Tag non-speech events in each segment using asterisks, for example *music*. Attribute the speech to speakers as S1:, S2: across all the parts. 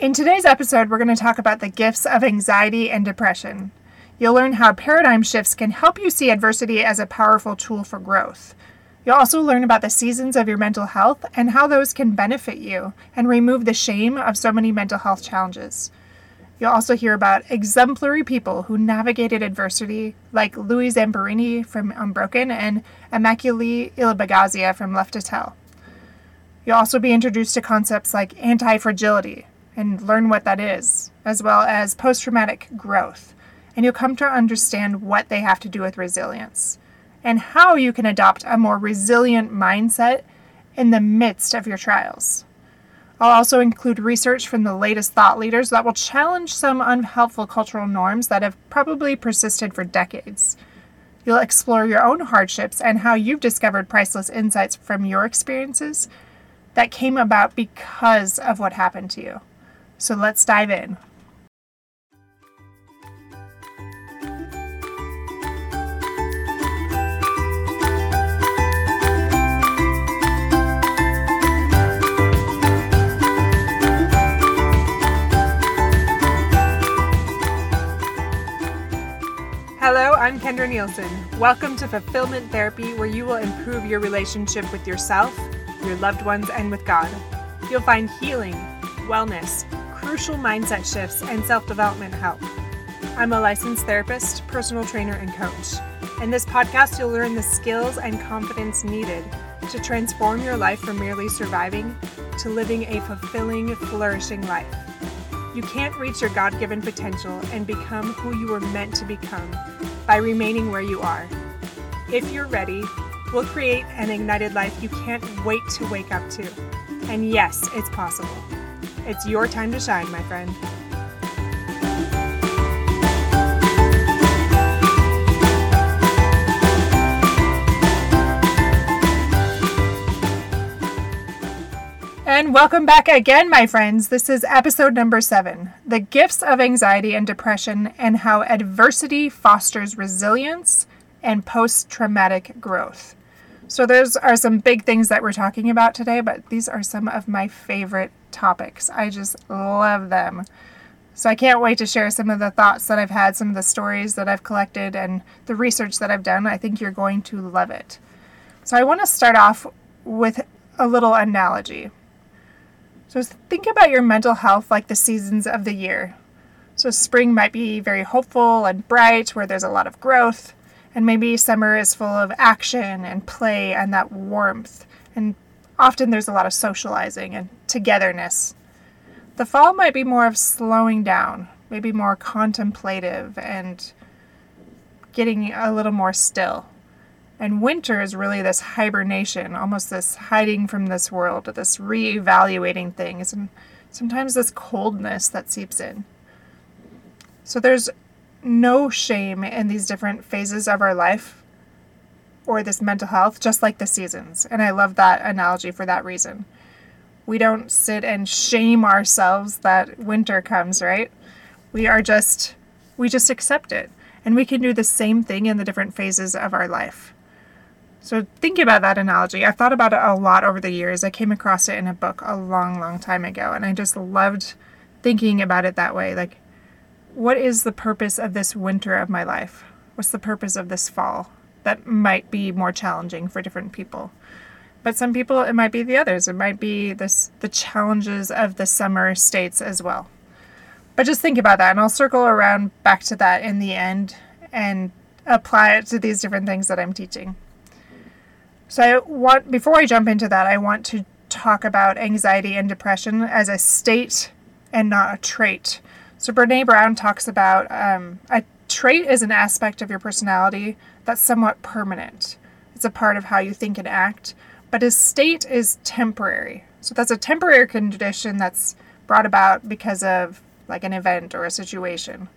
S1: In today's episode, we're going to talk about the gifts of anxiety and depression. You'll learn how paradigm shifts can help you see adversity as a powerful tool for growth. You'll also learn about the seasons of your mental health and how those can benefit you and remove the shame of so many mental health challenges. You'll also hear about exemplary people who navigated adversity, like Louis Zamperini from Unbroken and Immaculée Ilibagiza from Left to Tell. You'll also be introduced to concepts like anti fragility and learn what that is, as well as post traumatic growth. And you'll come to understand what they have to do with resilience and how you can adopt a more resilient mindset in the midst of your trials. I'll also include research from the latest thought leaders that will challenge some unhelpful cultural norms that have probably persisted for decades. You'll explore your own hardships and how you've discovered priceless insights from your experiences that came about because of what happened to you. So let's dive in. Hello, I'm Kendra Nielsen. Welcome to Fulfillment Therapy, where you will improve your relationship with yourself, your loved ones, and with God. You'll find healing, wellness, crucial mindset shifts, and self development help. I'm a licensed therapist, personal trainer, and coach. In this podcast, you'll learn the skills and confidence needed to transform your life from merely surviving to living a fulfilling, flourishing life. You can't reach your God given potential and become who you were meant to become by remaining where you are. If you're ready, we'll create an ignited life you can't wait to wake up to. And yes, it's possible. It's your time to shine, my friend. And welcome back again, my friends. This is episode number seven The Gifts of Anxiety and Depression and How Adversity Fosters Resilience and Post Traumatic Growth. So, those are some big things that we're talking about today, but these are some of my favorite topics. I just love them. So, I can't wait to share some of the thoughts that I've had, some of the stories that I've collected, and the research that I've done. I think you're going to love it. So, I want to start off with a little analogy. So think about your mental health like the seasons of the year. So spring might be very hopeful and bright, where there's a lot of growth, and maybe summer is full of action and play and that warmth, and often there's a lot of socializing and togetherness. The fall might be more of slowing down, maybe more contemplative and getting a little more still. And winter is really this hibernation, almost this hiding from this world, this reevaluating things, and sometimes this coldness that seeps in. So there's no shame in these different phases of our life or this mental health, just like the seasons. And I love that analogy for that reason. We don't sit and shame ourselves that winter comes, right? We are just, we just accept it. And we can do the same thing in the different phases of our life. So, thinking about that analogy, I've thought about it a lot over the years. I came across it in a book a long, long time ago, and I just loved thinking about it that way. Like, what is the purpose of this winter of my life? What's the purpose of this fall? That might be more challenging for different people. But some people, it might be the others. It might be this the challenges of the summer states as well. But just think about that, and I'll circle around back to that in the end and apply it to these different things that I'm teaching. So I want before I jump into that, I want to talk about anxiety and depression as a state and not a trait. So Brene Brown talks about um, a trait is an aspect of your personality that's somewhat permanent. It's a part of how you think and act, but a state is temporary. So that's a temporary condition that's brought about because of like an event or a situation.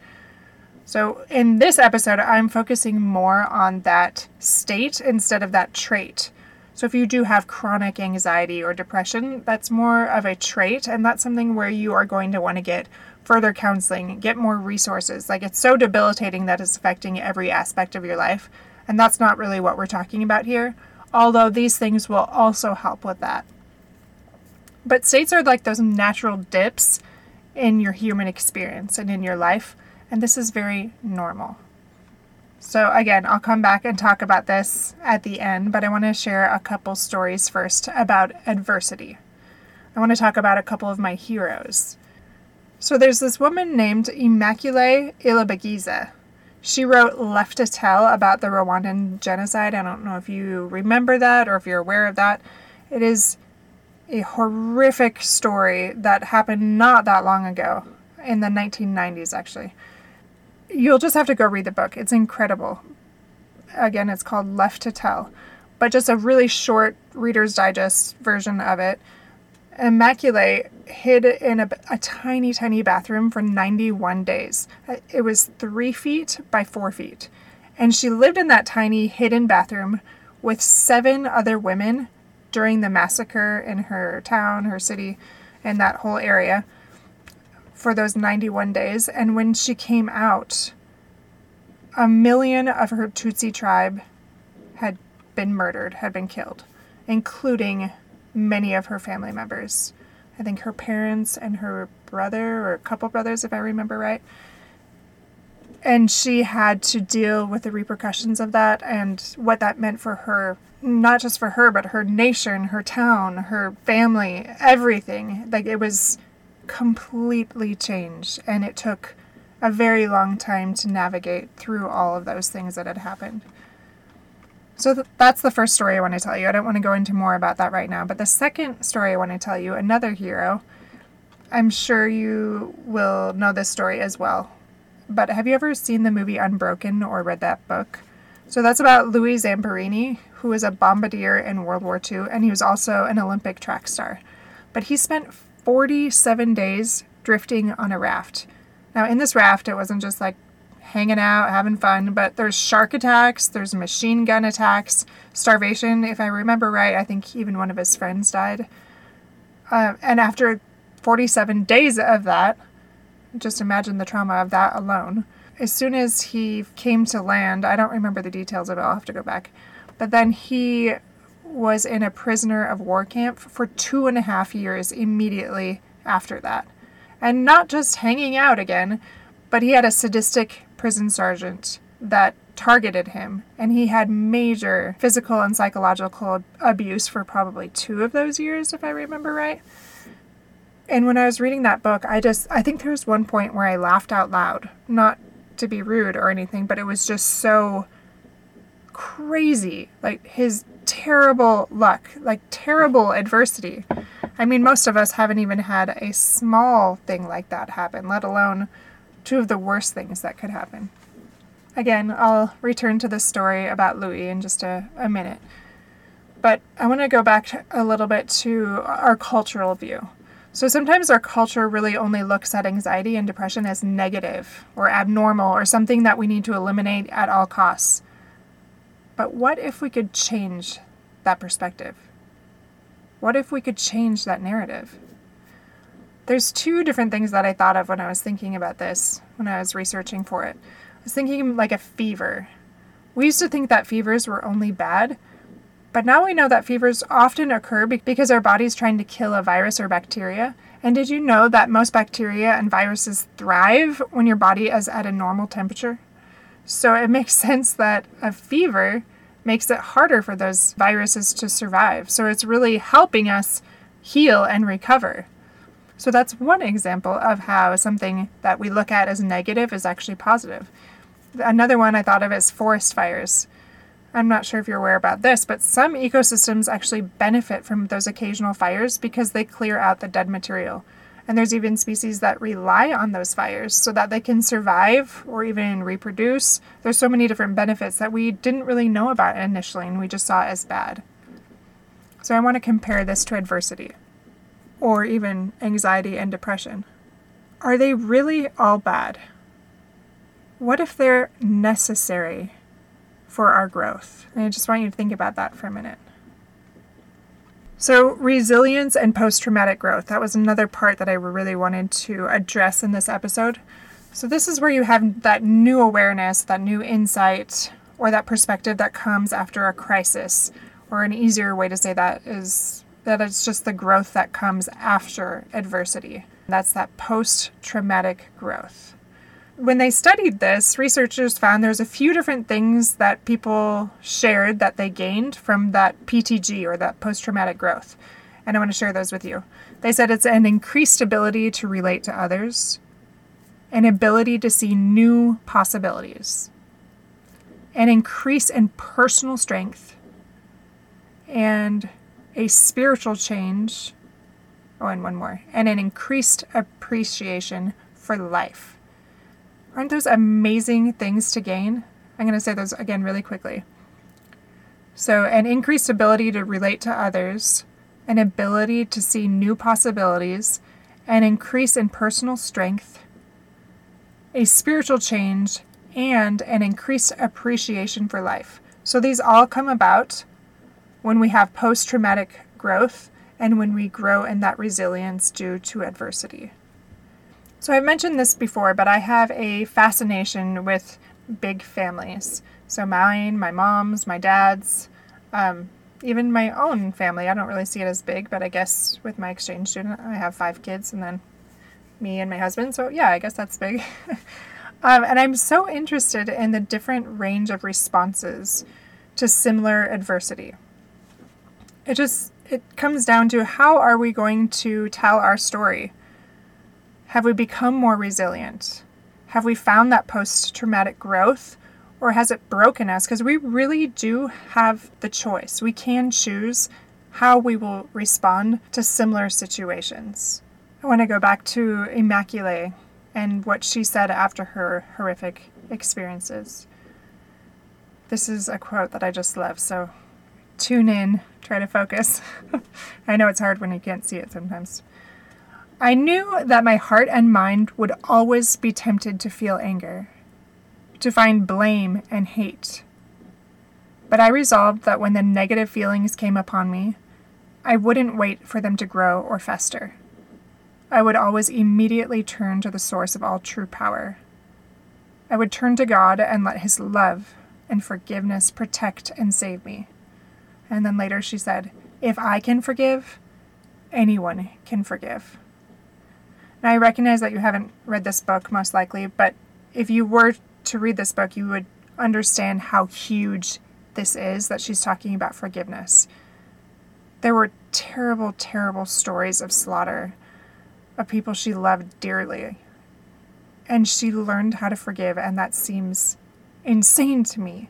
S1: So, in this episode, I'm focusing more on that state instead of that trait. So, if you do have chronic anxiety or depression, that's more of a trait, and that's something where you are going to want to get further counseling, get more resources. Like, it's so debilitating that it's affecting every aspect of your life, and that's not really what we're talking about here, although these things will also help with that. But states are like those natural dips in your human experience and in your life, and this is very normal. So, again, I'll come back and talk about this at the end, but I want to share a couple stories first about adversity. I want to talk about a couple of my heroes. So, there's this woman named Immaculée Ilibagiza. She wrote Left to Tell about the Rwandan genocide. I don't know if you remember that or if you're aware of that. It is a horrific story that happened not that long ago, in the 1990s, actually. You'll just have to go read the book. It's incredible. Again, it's called Left to Tell, but just a really short Reader's Digest version of it. Immaculée hid in a, a, tiny, tiny bathroom for 91 days. Uh, it was three feet by four feet. And she lived in that tiny, hidden bathroom with seven other women during the massacre in her town, her city, and that whole area for those 91 days. And when she came out, a million of her Tutsi tribe had been murdered, had been killed, including many of her family members. I think her parents and her brother, or a couple brothers, if I remember right. And she had to deal with the repercussions of that and what that meant for her, not just for her, but her nation, her town, her family, everything. Like it was completely changed, and it took a very long time to navigate through all of those things that had happened. So th- that's the first story I want to tell you. I don't want to go into more about that right now. But the second story I want to tell you, another hero, I'm sure you will know this story as well. But have you ever seen the movie Unbroken or read that book? So that's about Louis Zamperini, who was a bombardier in World War II, and he was also an Olympic track star. But he spent 47 days drifting on a raft. Now, in this raft, it wasn't just like hanging out, having fun, but there's shark attacks, there's machine gun attacks, starvation. If I remember right, I think even one of his friends died. Uh, and after 47 days of that, just imagine the trauma of that alone. As soon as he came to land, I don't remember the details of it, I'll have to go back. But then he was in a prisoner of war camp for two and a half years immediately after that. And not just hanging out again, but he had a sadistic prison sergeant that targeted him, and he had major physical and psychological abuse for probably two of those years, if I remember right. And when I was reading that book, I just, I think there was one point where I laughed out loud. Not to be rude or anything, but it was just so crazy. Like his terrible luck, like terrible adversity. I mean, most of us haven't even had a small thing like that happen, let alone two of the worst things that could happen. Again, I'll return to the story about Louis in just a, a minute. But I want to go back a little bit to our cultural view. So sometimes our culture really only looks at anxiety and depression as negative or abnormal or something that we need to eliminate at all costs. But what if we could change that perspective? What if we could change that narrative? There's two different things that I thought of when I was thinking about this, when I was researching for it. I was thinking like a fever. We used to think that fevers were only bad, but now we know that fevers often occur because our body's trying to kill a virus or bacteria. And did you know that most bacteria and viruses thrive when your body is at a normal temperature? So it *laughs* makes sense that a fever makes it harder for those viruses to survive. So it's really helping us heal and recover. So that's one example of how something that we look at as negative is actually positive. Another one I thought of is forest fires. I'm not sure if you're aware about this, but some ecosystems actually benefit from those occasional fires because they clear out the dead material. And there's even species that rely on those fires so that they can survive or even reproduce. There's so many different benefits that we didn't really know about initially and we just saw as bad. So I want to compare this to adversity or even anxiety and depression. Are they really all bad? What if they're necessary for our growth? And I just want you to think about that for a minute. So, resilience and post traumatic growth. That was another part that I really wanted to address in this episode. So, this is where you have that new awareness, that new insight, or that perspective that comes after a crisis. Or, an easier way to say that is that it's just the growth that comes after adversity. That's that post traumatic growth. When they studied this, researchers found there's a few different things that people shared that they gained from that PTG or that post traumatic growth. And I want to share those with you. They said it's an increased ability to relate to others, an ability to see new possibilities, an increase in personal strength, and a spiritual change. Oh, and one more, and an increased appreciation for life. Aren't those amazing things to gain? I'm going to say those again really quickly. So, an increased ability to relate to others, an ability to see new possibilities, an increase in personal strength, a spiritual change, and an increased appreciation for life. So, these all come about when we have post traumatic growth and when we grow in that resilience due to adversity. So, I've mentioned this before, but I have a fascination with big families. So, mine, my mom's, my dad's, um, even my own family. I don't really see it as big, but I guess with my exchange student, I have five kids and then me and my husband. So, yeah, I guess that's big. *laughs* um, and I'm so interested in the different range of responses to similar adversity. It just it comes down to how are we going to tell our story? Have we become more resilient? Have we found that post traumatic growth? Or has it broken us? Because we really do have the choice. We can choose how we will respond to similar situations. I want to go back to Immaculée and what she said after her horrific experiences. This is a quote that I just love, so tune in, try to focus. *laughs* I know it's hard when you can't see it sometimes. I knew that my heart and mind would always be tempted to feel anger, to find blame and hate. But I resolved that when the negative feelings came upon me, I wouldn't wait for them to grow or fester. I would always immediately turn to the source of all true power. I would turn to God and let His love and forgiveness protect and save me. And then later she said, If I can forgive, anyone can forgive. Now, I recognize that you haven't read this book, most likely, but if you were to read this book, you would understand how huge this is that she's talking about forgiveness. There were terrible, terrible stories of slaughter of people she loved dearly. And she learned how to forgive, and that seems insane to me.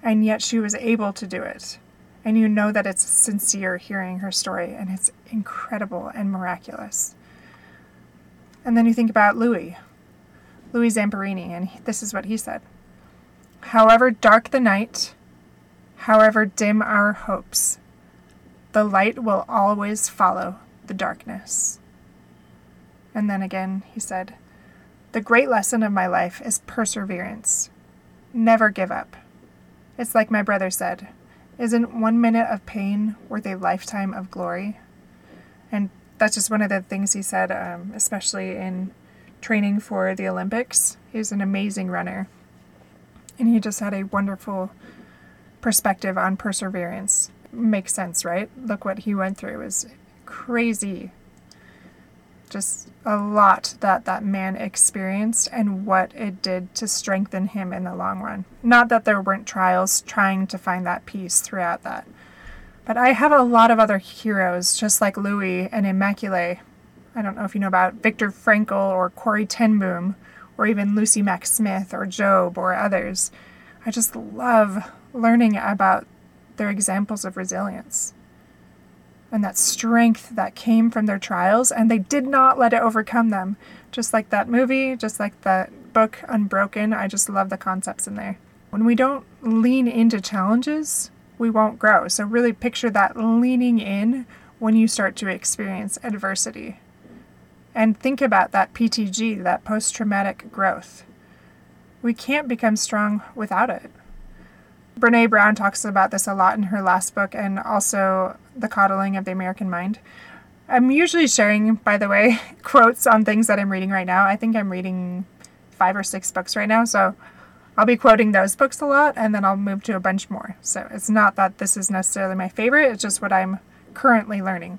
S1: And yet she was able to do it. And you know that it's sincere hearing her story, and it's incredible and miraculous. And then you think about Louis, Louis Zamperini, and this is what he said However dark the night, however dim our hopes, the light will always follow the darkness. And then again, he said, The great lesson of my life is perseverance. Never give up. It's like my brother said isn't one minute of pain worth a lifetime of glory? And that's just one of the things he said, um, especially in training for the Olympics. He's an amazing runner. And he just had a wonderful perspective on perseverance. Makes sense, right? Look what he went through. It was crazy just a lot that that man experienced and what it did to strengthen him in the long run. Not that there weren't trials trying to find that peace throughout that. But I have a lot of other heroes, just like Louis and Immaculée. I don't know if you know about Viktor Frankl or Corrie ten Boom, or even Lucy Mack Smith or Job or others. I just love learning about their examples of resilience and that strength that came from their trials, and they did not let it overcome them. Just like that movie, just like that book, Unbroken, I just love the concepts in there. When we don't lean into challenges, we won't grow. So, really picture that leaning in when you start to experience adversity. And think about that PTG, that post traumatic growth. We can't become strong without it. Brene Brown talks about this a lot in her last book and also The Coddling of the American Mind. I'm usually sharing, by the way, *laughs* quotes on things that I'm reading right now. I think I'm reading five or six books right now, so I'll be quoting those books a lot and then I'll move to a bunch more. So it's not that this is necessarily my favorite, it's just what I'm currently learning.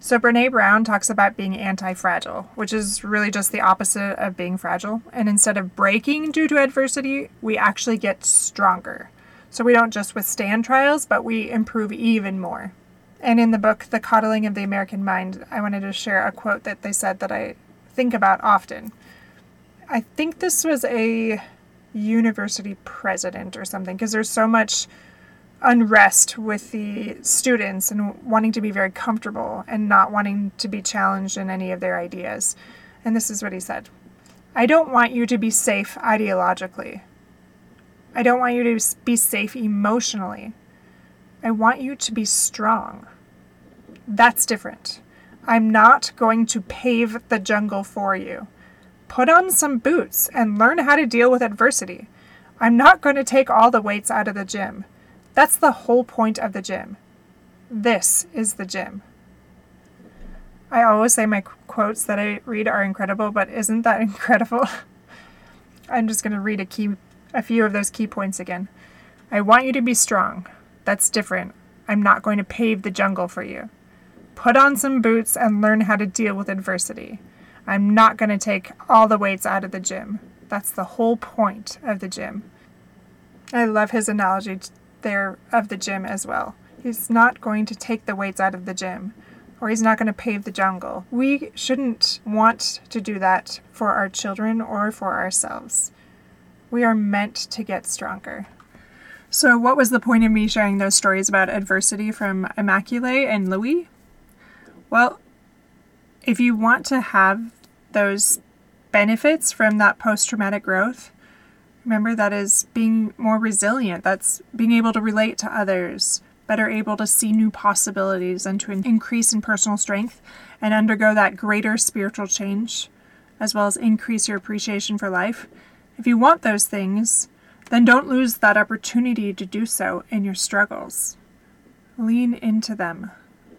S1: So, Brene Brown talks about being anti fragile, which is really just the opposite of being fragile. And instead of breaking due to adversity, we actually get stronger. So, we don't just withstand trials, but we improve even more. And in the book, The Coddling of the American Mind, I wanted to share a quote that they said that I think about often. I think this was a university president or something, because there's so much unrest with the students and wanting to be very comfortable and not wanting to be challenged in any of their ideas. And this is what he said I don't want you to be safe ideologically. I don't want you to be safe emotionally. I want you to be strong. That's different. I'm not going to pave the jungle for you. Put on some boots and learn how to deal with adversity. I'm not going to take all the weights out of the gym. That's the whole point of the gym. This is the gym. I always say my quotes that I read are incredible, but isn't that *laughs* incredible? I'm just going to read a key a few of those key points again. I want you to be strong. That's different. I'm not going to pave the jungle for you. Put on some boots and learn how to deal with adversity. I'm not going to take all the weights out of the gym. That's the whole point of the gym. I love his analogy there of the gym as well. He's not going to take the weights out of the gym or he's not going to pave the jungle. We shouldn't want to do that for our children or for ourselves. We are meant to get stronger. So, what was the point of me sharing those stories about adversity from Immaculate and Louis? Well, if you want to have those benefits from that post traumatic growth, Remember, that is being more resilient. That's being able to relate to others, better able to see new possibilities and to increase in personal strength and undergo that greater spiritual change, as well as increase your appreciation for life. If you want those things, then don't lose that opportunity to do so in your struggles. Lean into them,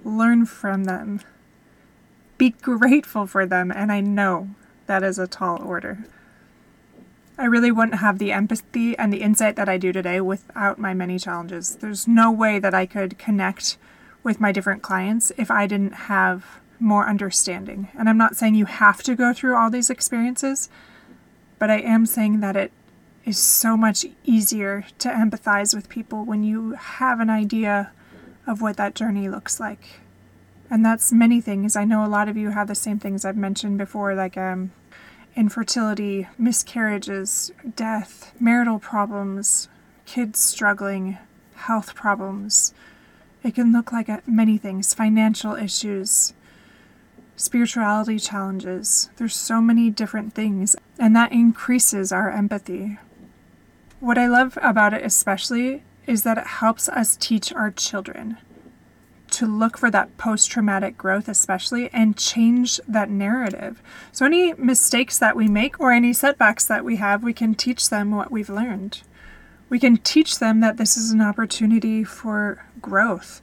S1: learn from them, be grateful for them, and I know that is a tall order. I really wouldn't have the empathy and the insight that I do today without my many challenges. There's no way that I could connect with my different clients if I didn't have more understanding. And I'm not saying you have to go through all these experiences, but I am saying that it is so much easier to empathize with people when you have an idea of what that journey looks like. And that's many things. I know a lot of you have the same things I've mentioned before, like um, infertility, miscarriages, death, marital problems, kids struggling, health problems. It can look like many things financial issues, spirituality challenges. There's so many different things, and that increases our empathy. What I love about it, especially, is that it helps us teach our children to look for that post traumatic growth, especially, and change that narrative. So, any mistakes that we make or any setbacks that we have, we can teach them what we've learned. We can teach them that this is an opportunity for growth.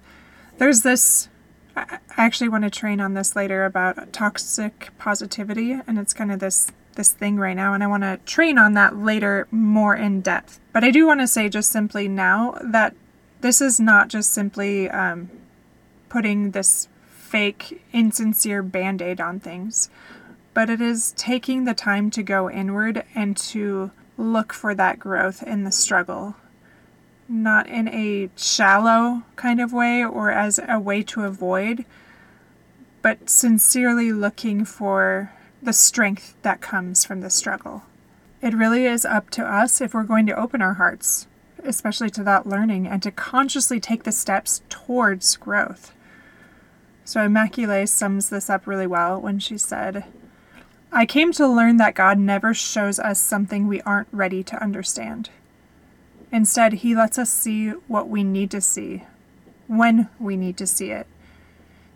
S1: There's this, I actually want to train on this later about toxic positivity, and it's kind of this this thing right now and I want to train on that later more in depth. But I do want to say just simply now that this is not just simply um, putting this fake, insincere band aid on things, but it is taking the time to go inward and to look for that growth in the struggle. Not in a shallow kind of way or as a way to avoid, but sincerely looking for the strength that comes from the struggle. It really is up to us if we're going to open our hearts, especially to that learning, and to consciously take the steps towards growth. So Immaculée sums this up really well when she said, I came to learn that God never shows us something we aren't ready to understand. Instead, He lets us see what we need to see, when we need to see it.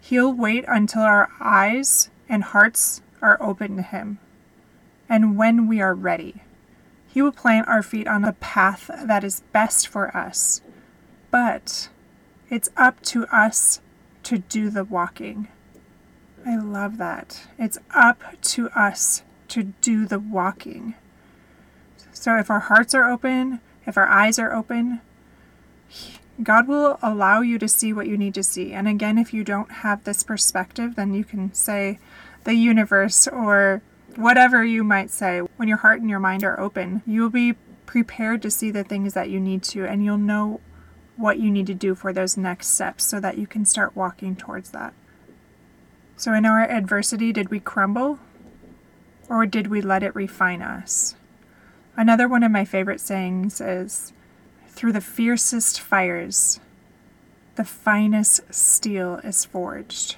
S1: He'll wait until our eyes and hearts are open to Him, and when we are ready. He will plant our feet on the path that is best for us. But it's up to us to do the walking. I love that. It's up to us to do the walking. So if our hearts are open, if our eyes are open, God will allow you to see what you need to see. And again, if you don't have this perspective, then you can say the universe or whatever you might say. When your heart and your mind are open, you'll be prepared to see the things that you need to, and you'll know what you need to do for those next steps so that you can start walking towards that. So, in our adversity, did we crumble or did we let it refine us? Another one of my favorite sayings is through the fiercest fires, the finest steel is forged.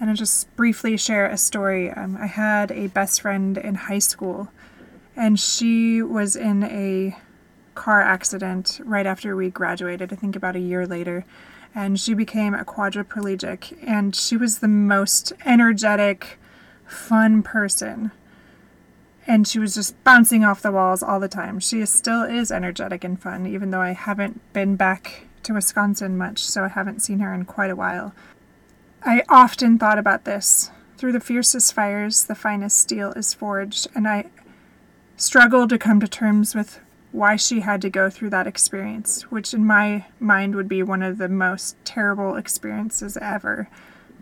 S1: And I'll just briefly share a story. Um, I had a best friend in high school, and she was in a car accident right after we graduated, I think about a year later. And she became a quadriplegic, and she was the most energetic, fun person and she was just bouncing off the walls all the time. She still is energetic and fun, even though I haven't been back to Wisconsin much, so I haven't seen her in quite a while. I often thought about this. Through the fiercest fires, the finest steel is forged, and I struggled to come to terms with why she had to go through that experience, which in my mind would be one of the most terrible experiences ever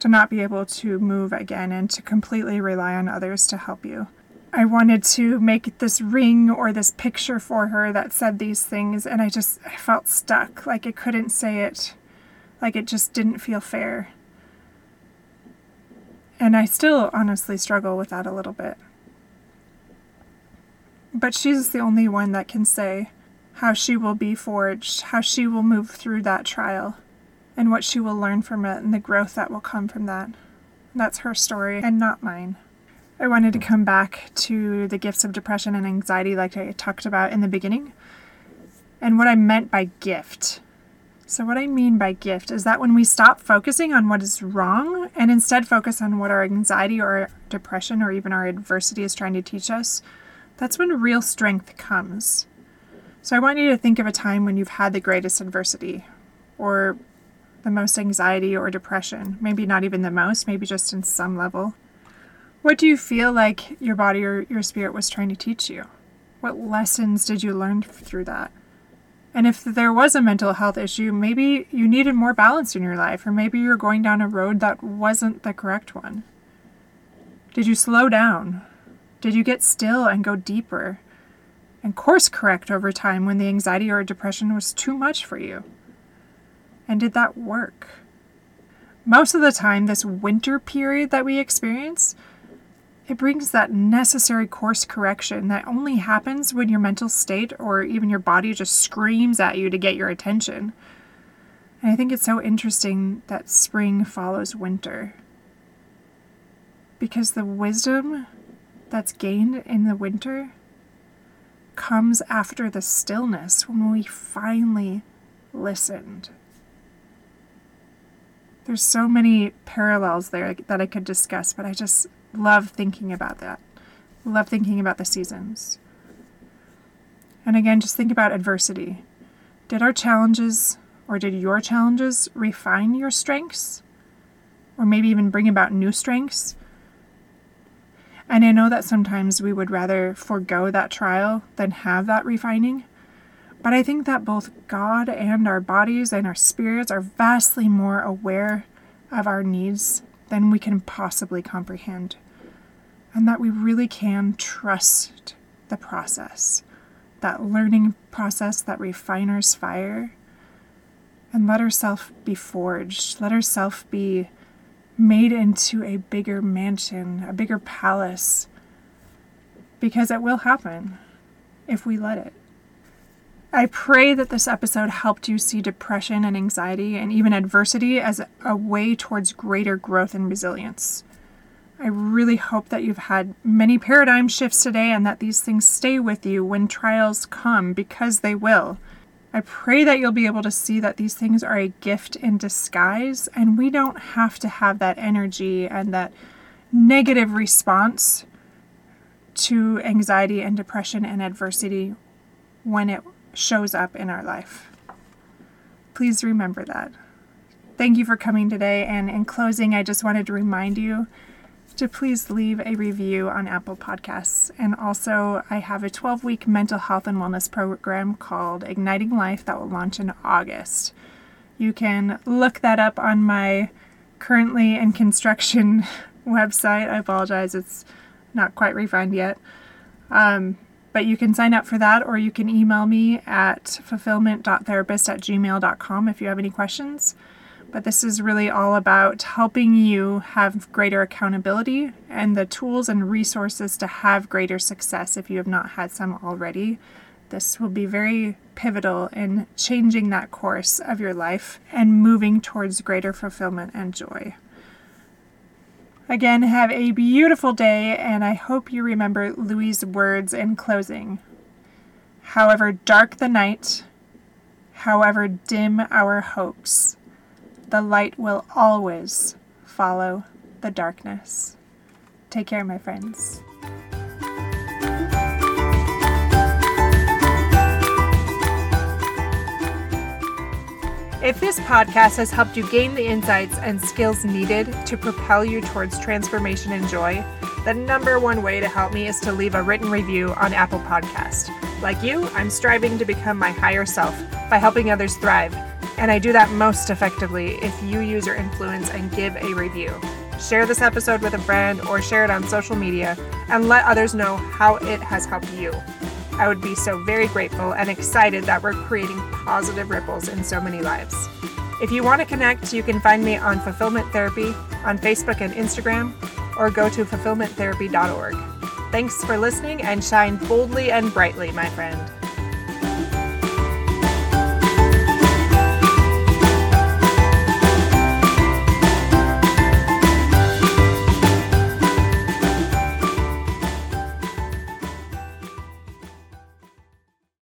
S1: to not be able to move again and to completely rely on others to help you. I wanted to make this ring or this picture for her that said these things, and I just I felt stuck. Like I couldn't say it. Like it just didn't feel fair. And I still honestly struggle with that a little bit. But she's the only one that can say how she will be forged, how she will move through that trial, and what she will learn from it, and the growth that will come from that. That's her story and not mine. I wanted to come back to the gifts of depression and anxiety, like I talked about in the beginning, and what I meant by gift. So, what I mean by gift is that when we stop focusing on what is wrong and instead focus on what our anxiety or depression or even our adversity is trying to teach us, that's when real strength comes. So, I want you to think of a time when you've had the greatest adversity or the most anxiety or depression. Maybe not even the most, maybe just in some level. What do you feel like your body or your spirit was trying to teach you? What lessons did you learn through that? And if there was a mental health issue, maybe you needed more balance in your life, or maybe you're going down a road that wasn't the correct one. Did you slow down? Did you get still and go deeper and course correct over time when the anxiety or depression was too much for you? And did that work? Most of the time, this winter period that we experience it brings that necessary course correction that only happens when your mental state or even your body just screams at you to get your attention. And I think it's so interesting that spring follows winter. Because the wisdom that's gained in the winter comes after the stillness when we finally listened. There's so many parallels there that I could discuss, but I just love thinking about that. Love thinking about the seasons. And again, just think about adversity. Did our challenges or did your challenges refine your strengths? Or maybe even bring about new strengths? And I know that sometimes we would rather forego that trial than have that refining. But I think that both God and our bodies and our spirits are vastly more aware of our needs than we can possibly comprehend. And that we really can trust the process, that learning process, that refiner's fire, and let ourself be forged, let ourself be made into a bigger mansion, a bigger palace, because it will happen if we let it. I pray that this episode helped you see depression and anxiety and even adversity as a way towards greater growth and resilience. I really hope that you've had many paradigm shifts today and that these things stay with you when trials come because they will. I pray that you'll be able to see that these things are a gift in disguise and we don't have to have that energy and that negative response to anxiety and depression and adversity when it shows up in our life. Please remember that. Thank you for coming today. And in closing, I just wanted to remind you to please leave a review on Apple Podcasts. And also, I have a 12 week mental health and wellness program called Igniting Life that will launch in August. You can look that up on my currently in construction *laughs* website. I apologize, it's not quite refined yet. Um, but you can sign up for that or you can email me at fulfillment.therapist at gmail.com if you have any questions. But this is really all about helping you have greater accountability and the tools and resources to have greater success if you have not had some already. This will be very pivotal in changing that course of your life and moving towards greater fulfillment and joy. Again, have a beautiful day, and I hope you remember Louis' words in closing. However dark the night, however dim our hopes, the light will always follow the darkness. Take care, my friends. If this podcast has helped you gain the insights and skills needed to propel you towards transformation and joy, the number one way to help me is to leave a written review on Apple Podcast. Like you, I'm striving to become my higher self by helping others thrive, and I do that most effectively if you use your influence and give a review. Share this episode with a friend or share it on social media and let others know how it has helped you. I would be so very grateful and excited that we're creating positive ripples in so many lives. If you want to connect, you can find me on Fulfillment Therapy on Facebook and Instagram, or go to fulfillmenttherapy.org. Thanks for listening and shine boldly and brightly, my friend.